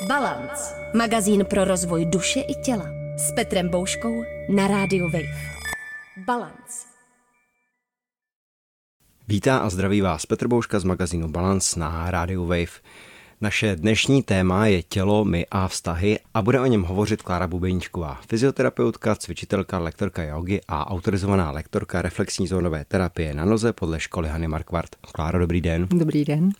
Balance. Magazín pro rozvoj duše i těla. S Petrem Bouškou na rádiu Wave. Balance. Vítá a zdraví vás Petr Bouška z magazínu Balance na rádiu Wave. Naše dnešní téma je tělo, my a vztahy a bude o něm hovořit Klára Bubeníčková, fyzioterapeutka, cvičitelka, lektorka jogy a autorizovaná lektorka reflexní zónové terapie na noze podle školy Hany Markvart. Kláro, dobrý den. Dobrý den.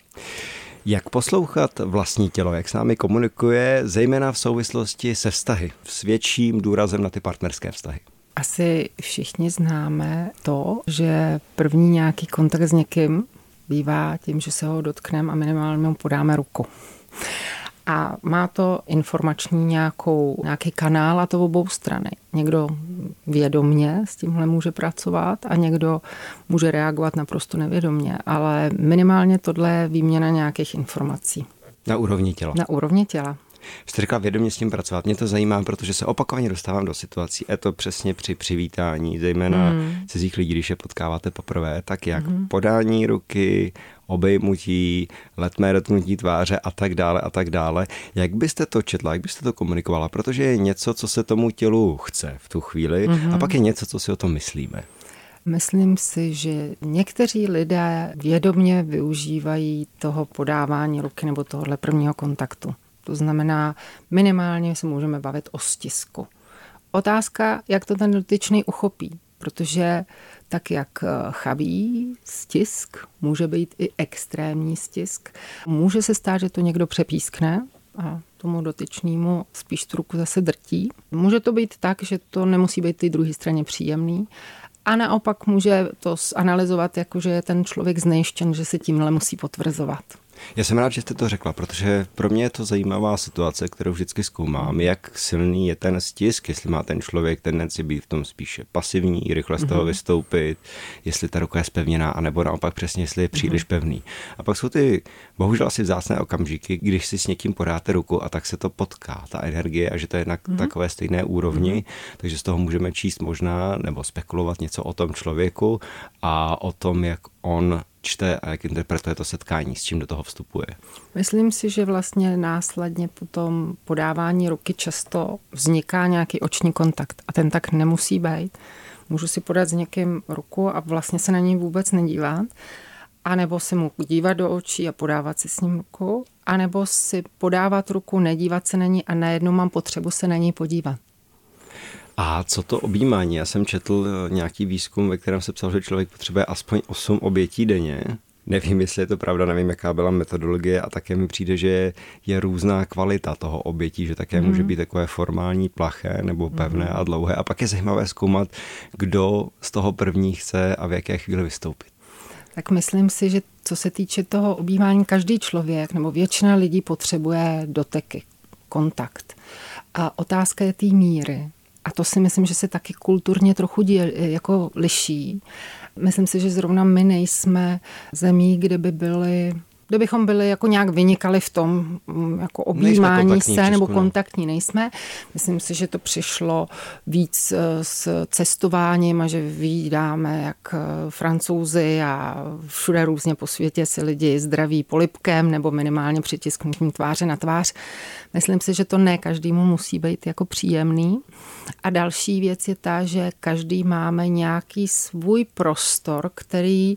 Jak poslouchat vlastní tělo, jak s námi komunikuje, zejména v souvislosti se vztahy, s větším důrazem na ty partnerské vztahy? Asi všichni známe to, že první nějaký kontakt s někým bývá tím, že se ho dotkneme a minimálně mu podáme ruku. A má to informační nějakou, nějaký kanál a to v obou strany. Někdo vědomně s tímhle může pracovat a někdo může reagovat naprosto nevědomně, ale minimálně tohle je výměna nějakých informací. Na úrovni těla. Na úrovni těla. Jste řekla vědomě s tím pracovat. Mě to zajímá, protože se opakovaně dostávám do situací. Je to přesně při přivítání, zejména mm. cizích lidí, když je potkáváte poprvé, tak jak mm. podání ruky, obejmutí, letmé dotknutí tváře a tak dále a tak dále. Jak byste to četla, jak byste to komunikovala? Protože je něco, co se tomu tělu chce v tu chvíli mm-hmm. a mhm. pak je něco, co si o tom myslíme. Myslím si, že někteří lidé vědomně využívají toho podávání ruky nebo tohohle prvního kontaktu. To znamená, minimálně se můžeme bavit o stisku. Otázka, jak to ten dotyčný uchopí, protože tak jak eh, chabí stisk, může být i extrémní stisk. Může se stát, že to někdo přepískne a tomu dotyčnému spíš tu ruku zase drtí. Může to být tak, že to nemusí být ty druhé straně příjemný, a naopak může to zanalizovat, jako že je ten člověk znejištěn, že se tímhle musí potvrzovat. Já jsem rád, že jste to řekla, protože pro mě je to zajímavá situace, kterou vždycky zkoumám, jak silný je ten stisk, jestli má ten člověk tendenci být v tom spíše pasivní, rychle z toho mm-hmm. vystoupit, jestli ta ruka je spevněná, anebo naopak přesně, jestli je příliš mm-hmm. pevný. A pak jsou ty bohužel asi vzácné okamžiky, když si s někým podáte ruku a tak se to potká, ta energie, a že to je na mm-hmm. takové stejné úrovni, mm-hmm. takže z toho můžeme číst možná nebo spekulovat něco o tom člověku a o tom, jak on čte a jak interpretuje to setkání, s čím do toho vstupuje? Myslím si, že vlastně následně po tom podávání ruky často vzniká nějaký oční kontakt a ten tak nemusí být. Můžu si podat s někým ruku a vlastně se na něj vůbec nedívat, anebo si mu dívat do očí a podávat si s ním ruku, anebo si podávat ruku, nedívat se na ní a najednou mám potřebu se na ní podívat. A co to objímání? Já jsem četl eh, nějaký výzkum, ve kterém se psal, že člověk potřebuje aspoň 8 obětí denně. Nevím, jestli je to pravda, nevím, jaká byla metodologie a také mi přijde, že je různá kvalita toho obětí, že také mm. může být takové formální, plaché nebo pevné mm. a dlouhé. A pak je zajímavé zkoumat, kdo z toho první chce a v jaké chvíli vystoupit. Tak myslím si, že co se týče toho objímání, každý člověk nebo většina lidí potřebuje doteky, kontakt. A otázka je té míry a to si myslím, že se taky kulturně trochu děl, jako liší. Myslím si, že zrovna my nejsme zemí, kde by byly kdybychom byli jako nějak vynikali v tom mm, jako objímání se nebo kontaktní nejsme. Myslím si, že to přišlo víc eh, s cestováním a že vydáme jak eh, francouzi a všude různě po světě si lidi zdraví polipkem nebo minimálně přitisknutím tváře na tvář. Myslím si, že to ne každému musí být jako příjemný. A další věc je ta, že každý máme nějaký svůj prostor, který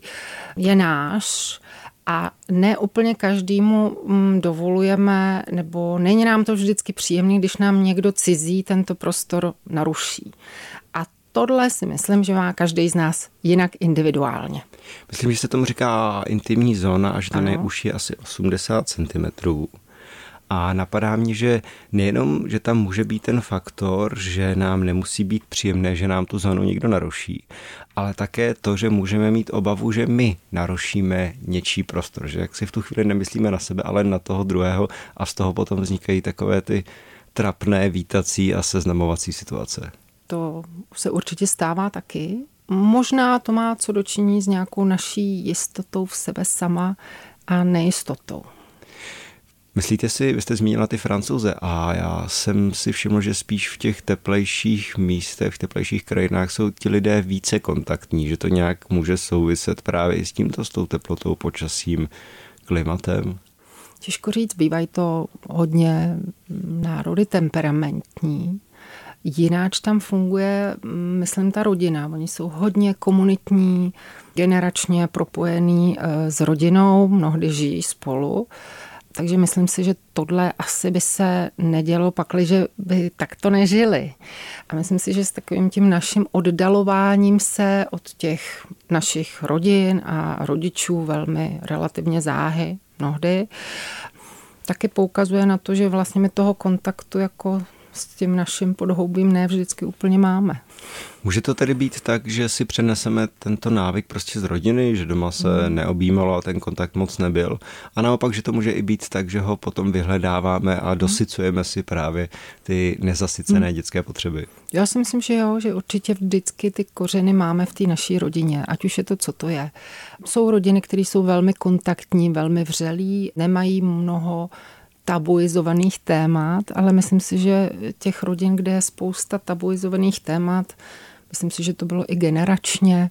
je náš a ne úplně každému mm, dovolujeme, nebo není nám to vždycky příjemný, když nám někdo cizí tento prostor naruší. A tohle si myslím, že má každý z nás jinak individuálně. Myslím, že se tomu říká intimní zóna a že ta nejuž je asi 80 cm. A napadá mě, že nejenom, že tam může být ten faktor, že nám nemusí být příjemné, že nám tu zónu někdo naruší, ale také to, že můžeme mít obavu, že my narušíme něčí prostor, že jak si v tu chvíli nemyslíme na sebe, ale na toho druhého a z toho potom vznikají takové ty trapné vítací a seznamovací situace. To se určitě stává taky. Možná to má co dočiní s nějakou naší jistotou v sebe sama a nejistotou. Myslíte si, vy jste zmínila ty francouze a já jsem si všiml, že spíš v těch teplejších místech, v teplejších krajinách jsou ti lidé více kontaktní, že to nějak může souviset právě s tímto, s tou teplotou, počasím, klimatem? Těžko říct, bývají to hodně národy temperamentní. Jináč tam funguje, myslím, ta rodina. Oni jsou hodně komunitní, generačně propojený eh, s rodinou, mnohdy žijí spolu. Takže myslím si, že tohle asi by se nedělo pakliže by takto nežili. A myslím si, že s takovým tím naším oddalováním se od těch našich rodin a rodičů velmi relativně záhy mnohdy, taky poukazuje na to, že vlastně my toho kontaktu jako s tím naším podhoubím ne vždycky úplně máme. Může to tedy být tak, že si přeneseme tento návyk prostě z rodiny, že doma se hmm. neobjímalo a ten kontakt moc nebyl. A naopak, že to může i být tak, že ho potom vyhledáváme a hmm. dosycujeme si právě ty nezasycené hmm. dětské potřeby. Já si myslím, že jo, že určitě vždycky ty kořeny máme v té naší rodině, ať už je to, co to je. Jsou rodiny, které jsou velmi kontaktní, velmi vřelí, nemají mnoho tabuizovaných témat, ale myslím si, že těch rodin, kde je spousta tabuizovaných témat, myslím si, že to bylo i generačně,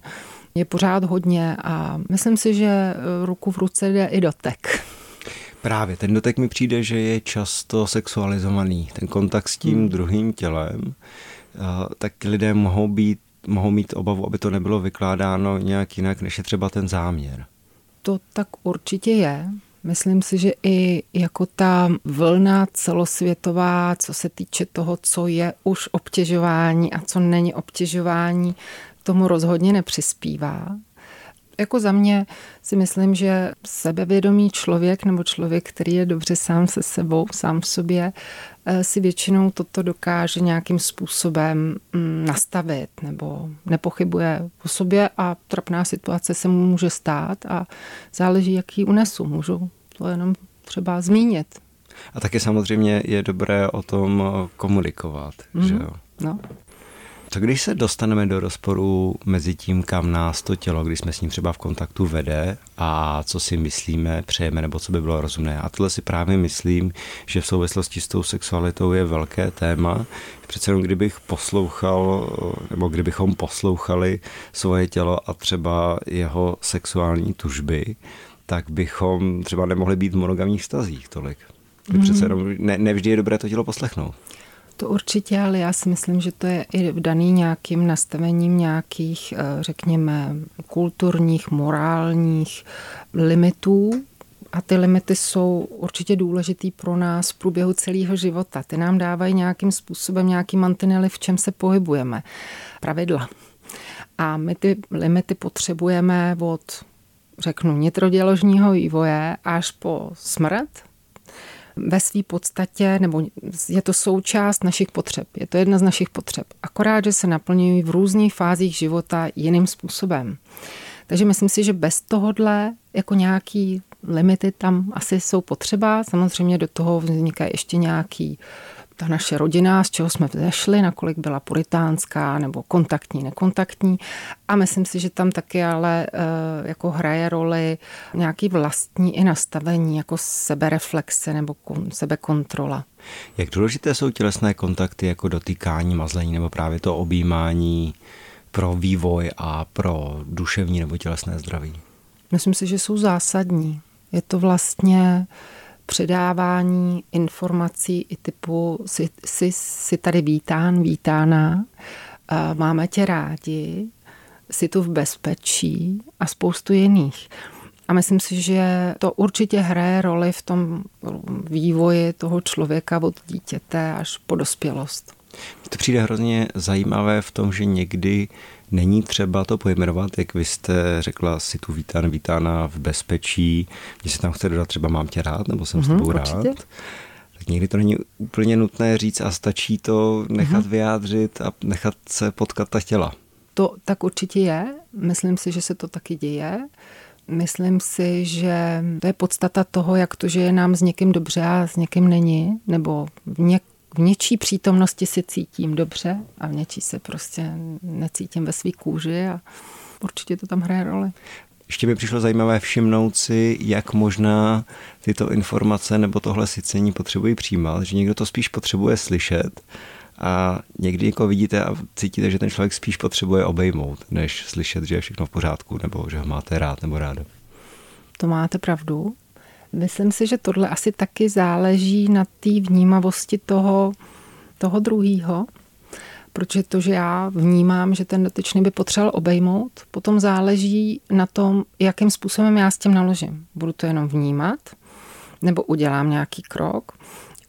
je pořád hodně a myslím si, že ruku v ruce jde i dotek. Právě, ten dotek mi přijde, že je často sexualizovaný. Ten kontakt s tím hmm. druhým tělem, tak lidé mohou být mohou mít obavu, aby to nebylo vykládáno nějak jinak, než je třeba ten záměr. To tak určitě je. Myslím si, že i jako ta vlna celosvětová, co se týče toho, co je už obtěžování a co není obtěžování, tomu rozhodně nepřispívá. Jako za mě si myslím, že sebevědomý člověk nebo člověk, který je dobře sám se sebou, sám v sobě, eh, si většinou toto dokáže nějakým způsobem mm, nastavit nebo nepochybuje o sobě a trapná situace se mu může stát a záleží, jaký unesu. Můžu to jenom třeba zmínit. A taky samozřejmě je dobré o tom komunikovat, mm-hmm. že jo? No. Co když se dostaneme do rozporu mezi tím, kam nás to tělo, když jsme s ním třeba v kontaktu vede a co si myslíme, přejeme nebo co by bylo rozumné. A tohle si právě myslím, že v souvislosti s tou sexualitou je velké téma. Přece jenom kdybych poslouchal, nebo kdybychom poslouchali svoje tělo a třeba jeho sexuální tužby, tak bychom třeba nemohli být v monogamních vztazích tolik. Mm-hmm. Přece jenom ne, nevždy je dobré to tělo poslechnout. To určitě, ale já si myslím, že to je i daný nějakým nastavením nějakých, eh, řekněme, kulturních, morálních limitů. A ty limity jsou určitě důležitý pro nás v průběhu celého života. Ty nám dávají nějakým způsobem nějaký mantinely, v čem se pohybujeme. Pravidla. A my ty limity potřebujeme od řeknu, nitroděložního vývoje až po smrt, ve své podstatě, nebo je to součást našich potřeb. Je to jedna z našich potřeb. Akorát, že se naplňují v různých fázích života jiným způsobem. Takže myslím si, že bez tohohle jako nějaký limity tam asi jsou potřeba. Samozřejmě do toho vzniká ještě nějaký ta naše rodina, z čeho jsme vzešli, nakolik byla puritánská nebo kontaktní, nekontaktní. A myslím si, že tam taky ale eh, jako hraje roli nějaký vlastní i nastavení, jako sebereflexe nebo sebekontrola. Jak důležité jsou tělesné kontakty jako dotýkání, mazlení nebo právě to objímání pro vývoj a pro duševní nebo tělesné zdraví? Myslím si, že jsou zásadní. Je to vlastně předávání informací i typu jsi, jsi, jsi tady vítán, vítána, máme tě rádi, jsi tu v bezpečí a spoustu jiných. A myslím si, že to určitě hraje roli v tom vývoji toho člověka od dítěte až po dospělost. To přijde hrozně zajímavé v tom, že někdy není třeba to pojmenovat, jak vy jste řekla, si tu vítán, vítána v bezpečí, když se tam chce dodat třeba mám tě rád, nebo jsem mm-hmm, s mhm, tebou rád. Určitě. Tak někdy to není úplně nutné říct a stačí to nechat mm-hmm. vyjádřit a nechat se potkat ta těla. To tak určitě je. Myslím si, že se to taky děje. Myslím si, že to je podstata toho, jak to, že je nám s někým dobře a s někým není, nebo v, něk, v něčí přítomnosti si cítím dobře a v něčí se prostě necítím ve své kůži a určitě to tam hraje roli. Ještě by přišlo zajímavé všimnout si, jak možná tyto informace nebo tohle sycení potřebují přijímat, že někdo to spíš potřebuje slyšet a někdy jako vidíte a cítíte, že ten člověk spíš potřebuje obejmout, než slyšet, že je všechno v pořádku nebo že ho máte rád nebo ráda. To máte pravdu. Myslím si, že tohle asi taky záleží na té vnímavosti toho, toho druhého, protože to, že já vnímám, že ten dotyčný by potřeboval obejmout, potom záleží na tom, jakým způsobem já s tím naložím. Budu to jenom vnímat, nebo udělám nějaký krok.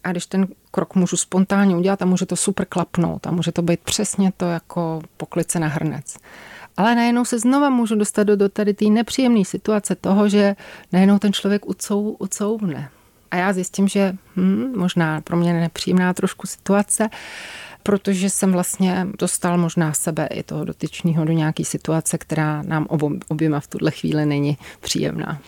A když ten krok můžu spontánně udělat a může to super klapnout a může to být přesně to jako poklice na hrnec. Ale najednou se znova můžu dostat do, do tady té nepříjemné situace toho, že najednou ten člověk ucou, ucouvne. A já zjistím, že hm, možná pro mě nepříjemná trošku situace, protože jsem vlastně dostal možná sebe i toho dotyčného do nějaké situace, která nám oběma v tuhle chvíli není příjemná.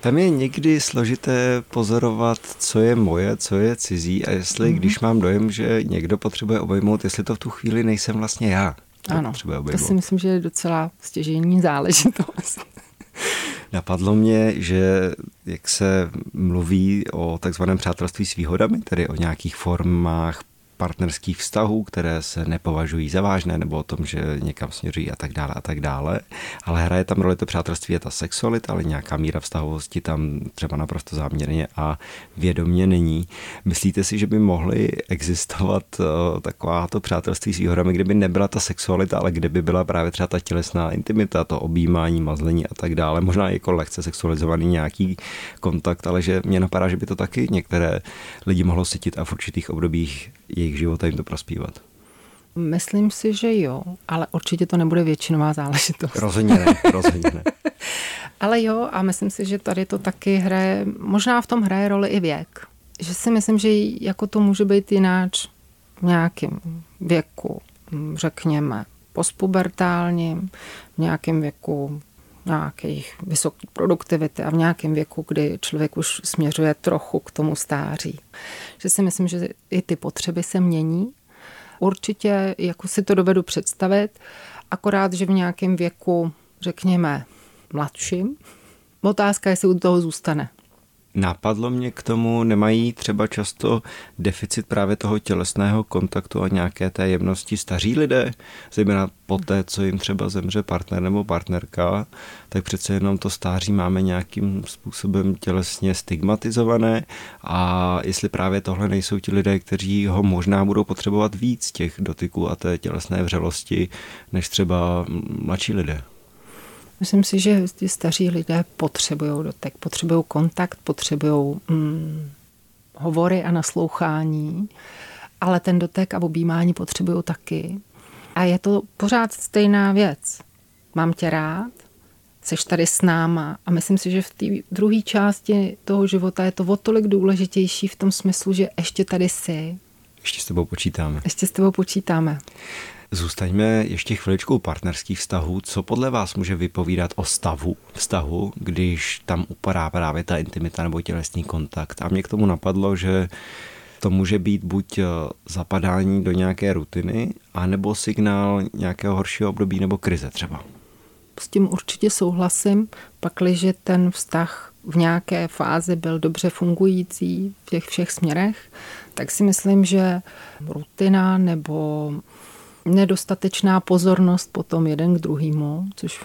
Tam je někdy složité pozorovat, co je moje, co je cizí a jestli, mm-hmm. když mám dojem, že někdo potřebuje obejmout, jestli to v tu chvíli nejsem vlastně já. Ano, to si myslím, že je docela stěžení záležitost. Napadlo mě, že jak se mluví o takzvaném přátelství s výhodami, tedy o nějakých formách partnerských vztahů, které se nepovažují za vážné, nebo o tom, že někam směřují a tak dále a tak dále. Ale hraje tam roli to přátelství, je ta sexualita, ale nějaká míra vztahovosti tam třeba naprosto záměrně a vědomě není. Myslíte si, že by mohly existovat uh, takováto přátelství s výhodami, kdyby nebyla ta sexualita, ale kde by byla právě třeba ta tělesná intimita, to objímání, mazlení a tak dále. Možná jako lehce sexualizovaný nějaký kontakt, ale že mě napadá, že by to taky některé lidi mohlo cítit a v určitých obdobích jejich života jim to prospívat. Myslím si, že jo, ale určitě to nebude většinová záležitost. Rozhodně ne, rozhodně ne. ale jo, a myslím si, že tady to taky hraje, možná v tom hraje roli i věk. Že si myslím, že jako to může být jináč v nějakém věku, řekněme, postpubertálním, v nějakém věku nějakých vysoké produktivity a v nějakém věku, kdy člověk už směřuje trochu k tomu stáří. Že si myslím, že i ty potřeby se mění. Určitě jako si to dovedu představit, akorát, že v nějakém věku, řekněme, mladším, otázka, jestli u toho zůstane. Napadlo mě k tomu, nemají třeba často deficit právě toho tělesného kontaktu a nějaké té jemnosti staří lidé, zejména po té, co jim třeba zemře partner nebo partnerka, tak přece jenom to stáří máme nějakým způsobem tělesně stigmatizované a jestli právě tohle nejsou ti lidé, kteří ho možná budou potřebovat víc těch dotyků a té tělesné vřelosti, než třeba mladší lidé. Myslím si, že ty staří lidé potřebují dotek, potřebují kontakt, potřebují mm, hovory a naslouchání, ale ten dotek a objímání potřebují taky. A je to pořád stejná věc. Mám tě rád, seš tady s náma a myslím si, že v té druhé části toho života je to o tolik důležitější v tom smyslu, že ještě tady jsi. Ještě s tebou počítáme. Ještě s tebou počítáme. Zůstaňme ještě chviličkou partnerských vztahů. Co podle vás může vypovídat o stavu vztahu, když tam upadá právě ta intimita nebo tělesný kontakt? A mě k tomu napadlo, že to může být buď eh, zapadání do nějaké rutiny, anebo signál nějakého horšího období nebo krize třeba. S tím určitě souhlasím, pakliže ten vztah v nějaké fázi byl dobře fungující v těch všech směrech, tak si myslím, že rutina nebo nedostatečná pozornost potom jeden k druhému, což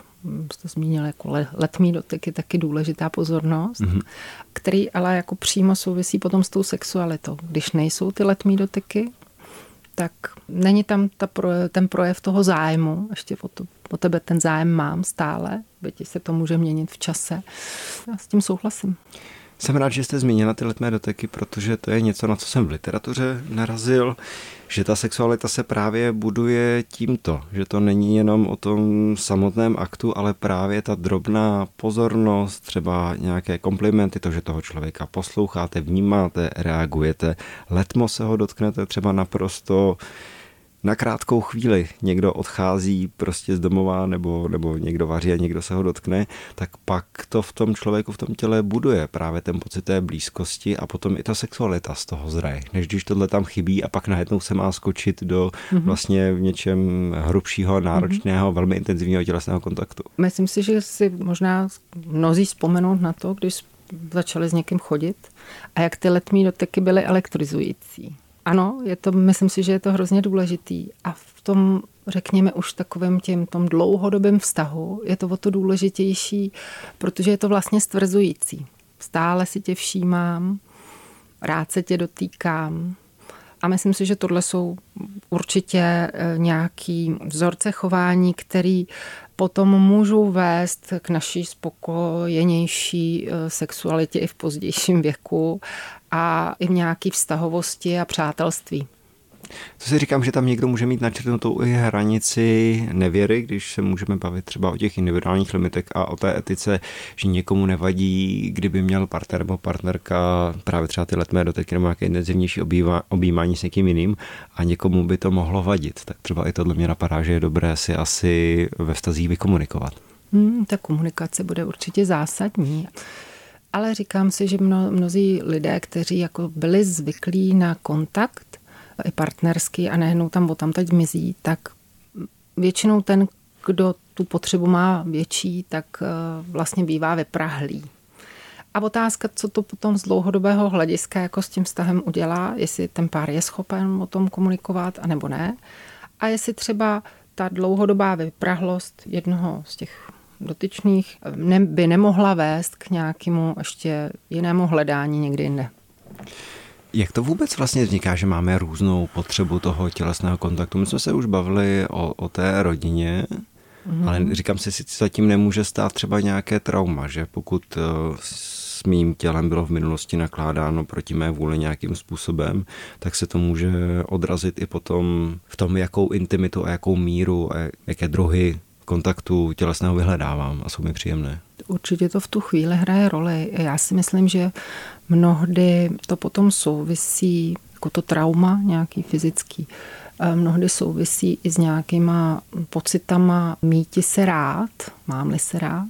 jste zmínil jako letmý dotyk je taky důležitá pozornost, mm-hmm. který ale jako přímo souvisí potom s tou sexualitou. Když nejsou ty letmý dotyky, tak není tam ta projev, ten projev toho zájmu, ještě o, to, o tebe ten zájem mám stále, byť se to může měnit v čase. Já s tím souhlasím. Jsem rád, že jste zmínila ty letmé doteky, protože to je něco, na co jsem v literatuře narazil, že ta sexualita se právě buduje tímto, že to není jenom o tom samotném aktu, ale právě ta drobná pozornost, třeba nějaké komplimenty, to, že toho člověka posloucháte, vnímáte, reagujete, letmo se ho dotknete třeba naprosto na krátkou chvíli někdo odchází prostě z domova nebo, nebo někdo vaří a někdo se ho dotkne, tak pak to v tom člověku, v tom těle buduje právě ten pocit té blízkosti a potom i ta sexualita z toho zraje. Než když tohle tam chybí a pak najednou se má skočit do mm-hmm. vlastně v něčem hrubšího, náročného, mm-hmm. velmi intenzivního tělesného kontaktu. Myslím si, že si možná mnozí vzpomenout na to, když začali s někým chodit a jak ty letmí doteky byly elektrizující ano, je to, myslím si, že je to hrozně důležitý. A v tom, řekněme, už takovém těm tom dlouhodobém vztahu je to o to důležitější, protože je to vlastně stvrzující. stále si tě všímám, rád se tě dotýkám. A myslím si, že tohle jsou určitě eh, nějaký vzorce chování, který potom můžou vést k naší spokojenější eh, sexualitě i v pozdějším věku a i v nějaké vztahovosti a přátelství. Co si říkám, že tam někdo může mít načrtnutou i hranici nevěry, když se můžeme bavit třeba o těch individuálních limitech a o té etice, že někomu nevadí, kdyby měl partner nebo partnerka právě třeba ty letmé doteky nebo nějaké intenzivnější objímání s někým jiným a někomu by to mohlo vadit. Tak třeba i tohle mě napadá, že je dobré si asi ve vztazích vykomunikovat. Hmm, ta komunikace bude určitě zásadní. Ale říkám si, že mno, mnozí lidé, kteří jako byli zvyklí na kontakt, i partnerský a nehnou tam, bo tam teď mizí, tak většinou ten, kdo tu potřebu má větší, tak eh, vlastně bývá vyprahlý. A otázka, co to potom z dlouhodobého hlediska jako s tím vztahem udělá, jestli ten pár je schopen o tom komunikovat, anebo ne. A jestli třeba ta dlouhodobá vyprahlost jednoho z těch dotyčných ne, by nemohla vést k nějakému ještě jinému hledání někdy jinde. Jak to vůbec vlastně vzniká, že máme různou potřebu toho tělesného kontaktu? My jsme se už bavili o, o té rodině, mm-hmm. ale říkám si, si zatím nemůže stát třeba nějaké trauma, že pokud uh, s mým tělem bylo v minulosti nakládáno proti mé vůli nějakým způsobem, tak se to může odrazit i potom v tom, jakou intimitu a jakou míru a jaké druhy kontaktu tělesného vyhledávám a jsou mi příjemné. Určitě to v tu chvíli hraje roli. Já si myslím, že mnohdy to potom souvisí, jako to trauma nějaký fyzický, eh, mnohdy souvisí i s nějakýma pocitama míti se rád, mám-li se rád,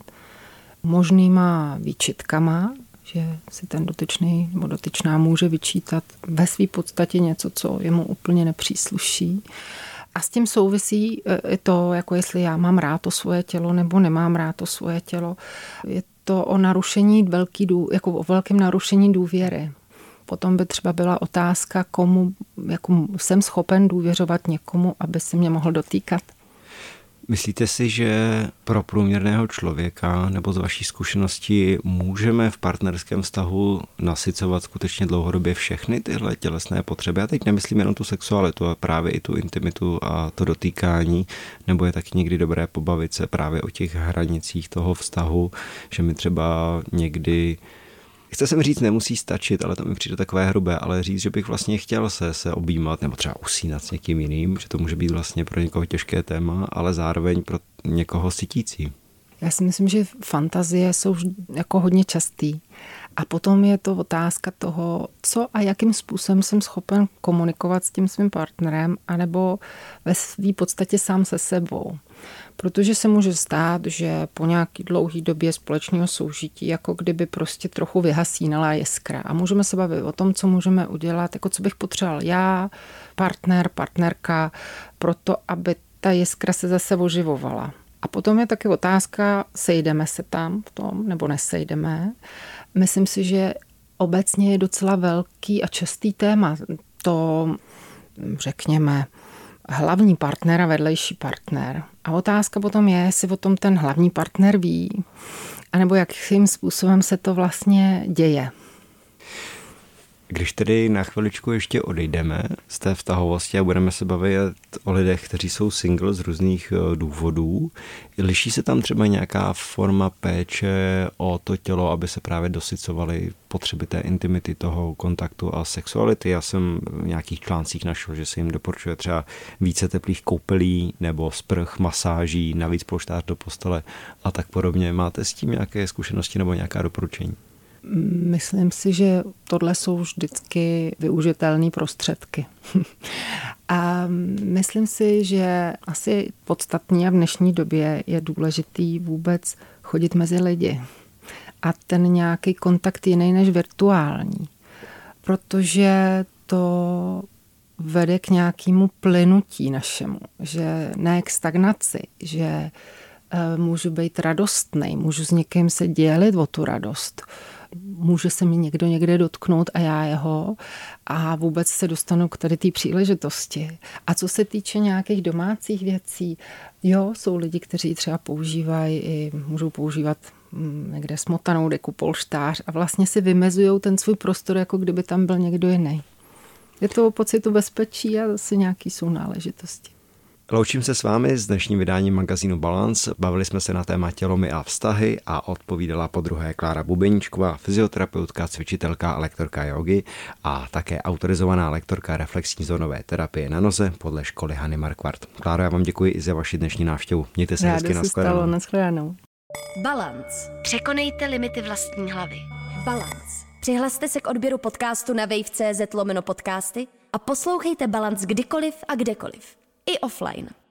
možnýma výčitkama, že si ten dotyčný nebo dotyčná může vyčítat ve své podstatě něco, co jemu úplně nepřísluší. A s tím souvisí e, to, jako jestli já mám rád to svoje tělo nebo nemám rád to svoje tělo. Je to o narušení velký, jako o velkém narušení důvěry. Potom by třeba byla otázka, komu jako jsem schopen důvěřovat někomu, aby se mě mohl dotýkat. Myslíte si, že pro průměrného člověka nebo z vaší zkušenosti můžeme v partnerském vztahu nasycovat skutečně dlouhodobě všechny tyhle tělesné potřeby? Já teď nemyslím jenom tu sexualitu, ale právě i tu intimitu a to dotýkání, nebo je taky někdy dobré pobavit se právě o těch hranicích toho vztahu, že mi třeba někdy Chce jsem říct, nemusí stačit, ale to mi přijde takové hrubé, ale říct, že bych vlastně chtěl se, se objímat nebo třeba usínat s někým jiným, že to může být vlastně pro někoho těžké téma, ale zároveň pro někoho sytící. Já si myslím, že fantazie jsou jako hodně častý. A potom je to otázka toho, co a jakým způsobem jsem schopen komunikovat s tím svým partnerem, anebo ve své podstatě sám se sebou. Protože se může stát, že po nějaký dlouhý době společného soužití, jako kdyby prostě trochu vyhasínala jiskra. A můžeme se bavit o tom, co můžeme udělat, jako co bych potřeboval já, partner, partnerka, proto, aby ta jiskra se zase oživovala. A potom je taky otázka, sejdeme se tam v tom, nebo nesejdeme. Myslím si, že obecně je docela velký a častý téma to, řekněme, hlavní partner a vedlejší partner. A otázka potom je, jestli o tom ten hlavní partner ví, anebo jakým způsobem se to vlastně děje. Když tedy na chviličku ještě odejdeme z té vztahovosti a budeme se bavit o lidech, kteří jsou single z různých eh, důvodů, liší se tam třeba nějaká forma péče o to tělo, aby se právě dosycovaly potřeby té intimity, toho kontaktu a sexuality. Já jsem v nějakých článcích našel, že se jim doporučuje třeba více teplých koupelí nebo sprch, masáží, navíc polštář do postele a tak podobně. Máte s tím nějaké zkušenosti nebo nějaká doporučení? Myslím si, že tohle jsou vždycky využitelné prostředky. a myslím si, že asi podstatně v dnešní době je důležitý vůbec chodit mezi lidi. A ten nějaký kontakt jiný než virtuální. Protože to vede k nějakému plynutí našemu, že ne k stagnaci, že eh, můžu být radostný, můžu s někým se dělit o tu radost může se mi někdo někde dotknout a já jeho a vůbec se dostanu k tady té příležitosti. A co se týče nějakých domácích věcí, jo, jsou lidi, kteří třeba používají i můžou používat mm, někde smotanou deku, polštář a vlastně si vymezují ten svůj prostor, jako kdyby tam byl někdo jiný. Je to o pocitu bezpečí a zase nějaký jsou náležitosti. Loučím se s vámi s dnešním vydáním magazínu Balance. Bavili jsme se na téma tělomy a vztahy a odpovídala po druhé Klára Bubeníčková, fyzioterapeutka, cvičitelka a lektorka jogy a také autorizovaná lektorka reflexní zónové terapie na noze podle školy Hany Markvart. Klára, já vám děkuji i za vaši dnešní návštěvu. Mějte se hezky na shledanou. Balance. Překonejte limity vlastní hlavy. Balance. Přihlaste se k odběru podcastu na wave.cz lomeno podcasty a poslouchejte Balance kdykoliv a kdekoliv i offline.